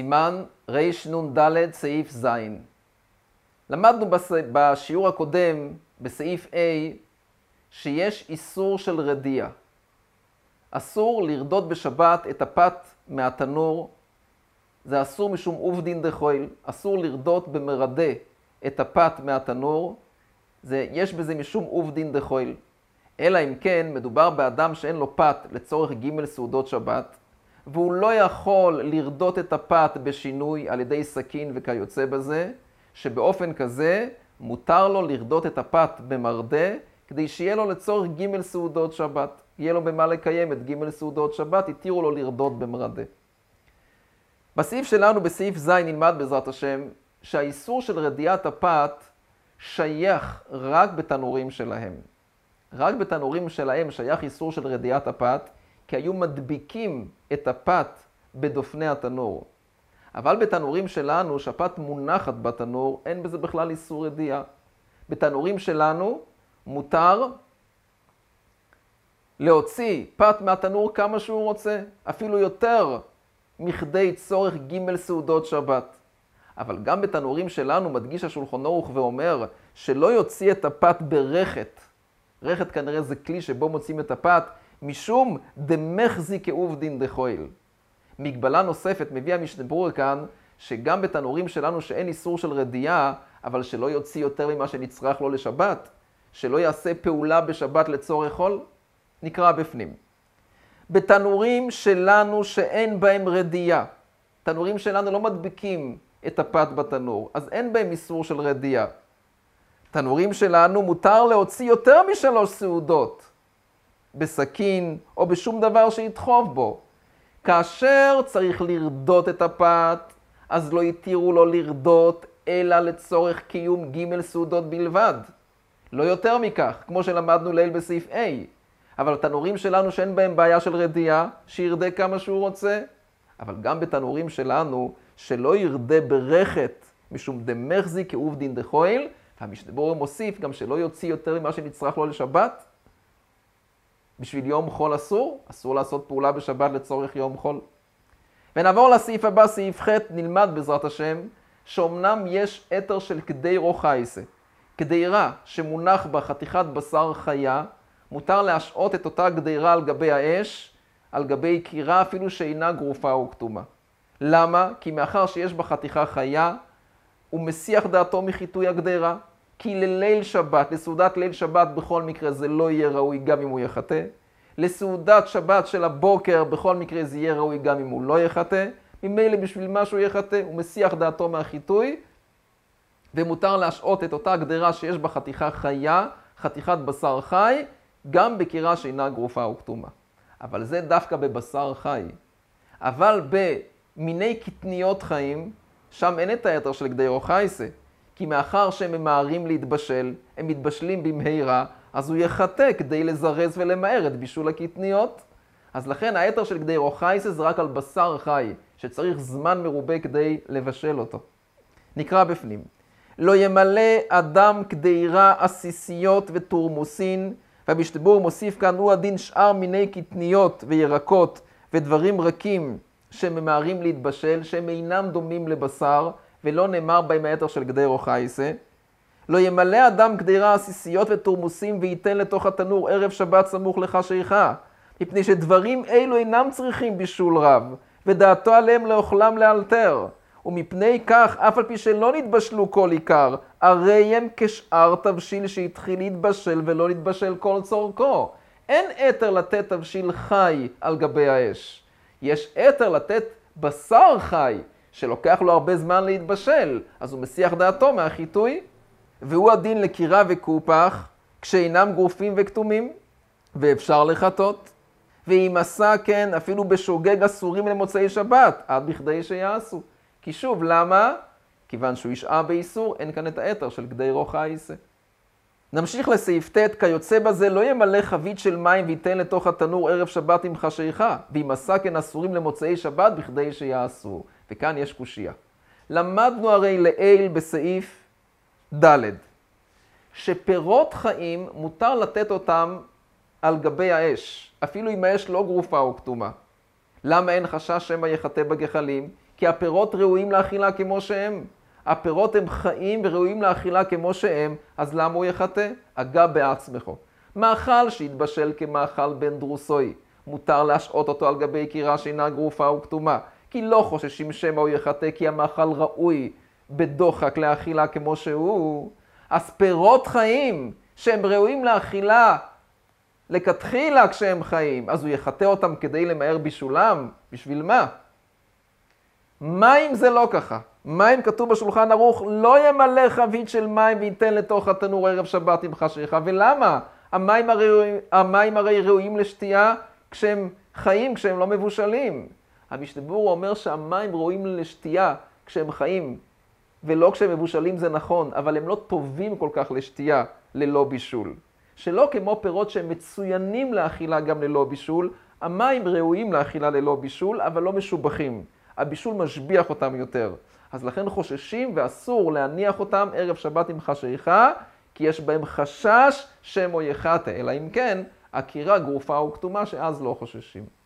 סימן רנ"ד סעיף ז'. למדנו בשיעור הקודם, בסעיף A, שיש איסור של רדיעה. אסור לרדות בשבת את הפת מהתנור, זה אסור משום עובדין דחויל, אסור לרדות במרדה את הפת מהתנור, זה, יש בזה משום עובדין דחויל. אלא אם כן מדובר באדם שאין לו פת לצורך ג' סעודות שבת, והוא לא יכול לרדות את הפת בשינוי על ידי סכין וכיוצא בזה, שבאופן כזה מותר לו לרדות את הפת במרדה, כדי שיהיה לו לצורך ג' סעודות שבת. יהיה לו במה לקיים את ג' סעודות שבת, התירו לו לרדות במרדה. בסעיף שלנו, בסעיף ז', נלמד בעזרת השם, שהאיסור של רדיעת הפת שייך רק בתנורים שלהם. רק בתנורים שלהם שייך איסור של רדיעת הפת, כי היו מדביקים את הפת בדופני התנור. אבל בתנורים שלנו, שהפת מונחת בתנור, אין בזה בכלל איסור רדיעה. בתנורים שלנו מותר להוציא פת מהתנור כמה שהוא רוצה, אפילו יותר מכדי צורך ג' סעודות שבת. אבל גם בתנורים שלנו מדגיש השולחון ערוך ואומר שלא יוציא את הפת ברכת. רכת כנראה זה כלי שבו מוצאים את הפת, משום דמחזי כעובדין דחויל. מגבלה נוספת מביא המשנה ברור כאן, שגם בתנורים שלנו שאין איסור של רדיעה, אבל שלא יוציא יותר ממה שנצרך לו לשבת, שלא יעשה פעולה בשבת לצורך חול, נקרא בפנים. בתנורים שלנו שאין בהם רדיעה, תנורים שלנו לא מדביקים את הפת בתנור, אז אין בהם איסור של רדיעה. תנורים שלנו מותר להוציא יותר משלוש סעודות, בסכין או בשום דבר שידחוף בו. כאשר צריך לרדות את הפת, אז לא התירו לו לרדות, אלא לצורך קיום ג' סעודות בלבד. לא יותר מכך, כמו שלמדנו לעיל בסעיף A. אבל תנורים שלנו שאין בהם בעיה של רדיעה, שירדה כמה שהוא רוצה. אבל גם בתנורים שלנו, שלא ירדה ברכת, משום דמחזי כעובדין דחויל, והמשתבור מוסיף גם שלא יוציא יותר ממה שנצרך לו לשבת. בשביל יום חול אסור, אסור לעשות פעולה בשבת לצורך יום חול. ונעבור לסעיף הבא, סעיף ח', נלמד בעזרת השם, שאומנם יש אתר של כדי רוחייסה. גדירה שמונח בה חתיכת בשר חיה, מותר להשעות את אותה גדירה על גבי האש, על גבי קירה אפילו שאינה גרופה או כתומה. למה? כי מאחר שיש בה חתיכה חיה, הוא מסיח דעתו מחיטוי הגדירה. כי לליל שבת, לסעודת ליל שבת בכל מקרה זה לא יהיה ראוי גם אם הוא יחטא. לסעודת שבת של הבוקר בכל מקרה זה יהיה ראוי גם אם הוא לא יחטא. ממילא בשביל מה שהוא יחטא הוא מסיח דעתו מהחיטוי, ומותר להשעות את אותה גדרה שיש בה חתיכה חיה, חתיכת בשר חי, גם בקירה שאינה גרופה או כתומה. אבל זה דווקא בבשר חי. אבל במיני קטניות חיים, שם אין את היתר של גדי רוחייסה. כי מאחר שהם ממהרים להתבשל, הם מתבשלים במהירה, אז הוא יחטא כדי לזרז ולמהר את בישול הקטניות. אז לכן היתר של גדי רוחייסה זה רק על בשר חי, שצריך זמן מרובה כדי לבשל אותו. נקרא בפנים. לא ימלא אדם קדירה עסיסיות ותורמוסין, והמשתבור מוסיף כאן, הוא הדין שאר מיני קטניות וירקות ודברים רכים שממהרים להתבשל, שהם אינם דומים לבשר, ולא נאמר בהם היתר של גדי רוחייסה. לא ימלא אדם קדירה עסיסיות ותורמוסים וייתן לתוך התנור ערב שבת סמוך לחשיכה, מפני שדברים אלו אינם צריכים בישול רב, ודעתו עליהם לאוכלם לאלתר. ומפני כך, אף על פי שלא נתבשלו כל עיקר, הרי הם כשאר תבשיל שהתחיל להתבשל ולא להתבשל כל צורכו. אין אתר לתת תבשיל חי על גבי האש. יש אתר לתת בשר חי, שלוקח לו הרבה זמן להתבשל, אז הוא מסיח דעתו מהחיטוי, והוא הדין לקירה וקופח, כשאינם גרופים וכתומים, ואפשר לחטות. ואם עשה כן, אפילו בשוגג אסורים למוצאי שבת, עד בכדי שיעשו. כי שוב, למה? כיוון שהוא ישעה באיסור, אין כאן את האתר של גדי רוחה עיסה. נמשיך לסעיף ט', כיוצא בזה לא ימלא חבית של מים וייתן לתוך התנור ערב שבת עם חשיכה, ואם עשה כן אסורים למוצאי שבת בכדי שיעשו. וכאן יש קושייה. למדנו הרי לעיל בסעיף ד', שפירות חיים מותר לתת אותם על גבי האש, אפילו אם האש לא גרופה או כתומה. למה אין חשש שמא יחטא בגחלים? כי הפירות ראויים לאכילה כמו שהם. הפירות הם חיים וראויים לאכילה כמו שהם, אז למה הוא יחטא? הגע בעצמך. מאכל שהתבשל כמאכל בן דרוסוי, מותר להשעות אותו על גבי קירה שאינה גרופה וכתומה, כי לא חוששים שמא הוא יחטא כי המאכל ראוי בדוחק לאכילה כמו שהוא. אז פירות חיים שהם ראויים לאכילה לכתחילה כשהם חיים, אז הוא יחטא אותם כדי למהר בישולם? בשביל מה? מים זה לא ככה. מים כתוב בשולחן ערוך, לא ימלא חבית של מים וייתן לתוך התנור ערב שבת עם חשיכה. ולמה? המים הרי, המים הרי ראויים לשתייה כשהם חיים, כשהם לא מבושלים. המשתבור אומר שהמים ראויים לשתייה כשהם חיים, ולא כשהם מבושלים זה נכון, אבל הם לא טובים כל כך לשתייה ללא בישול. שלא כמו פירות שהם מצוינים לאכילה גם ללא בישול, המים ראויים לאכילה ללא בישול, אבל לא משובחים. הבישול משביח אותם יותר. אז לכן חוששים ואסור להניח אותם ערב שבת עם חשיכה, כי יש בהם חשש שמא יחטא, אלא אם כן, עקירה גרופה וכתומה, שאז לא חוששים.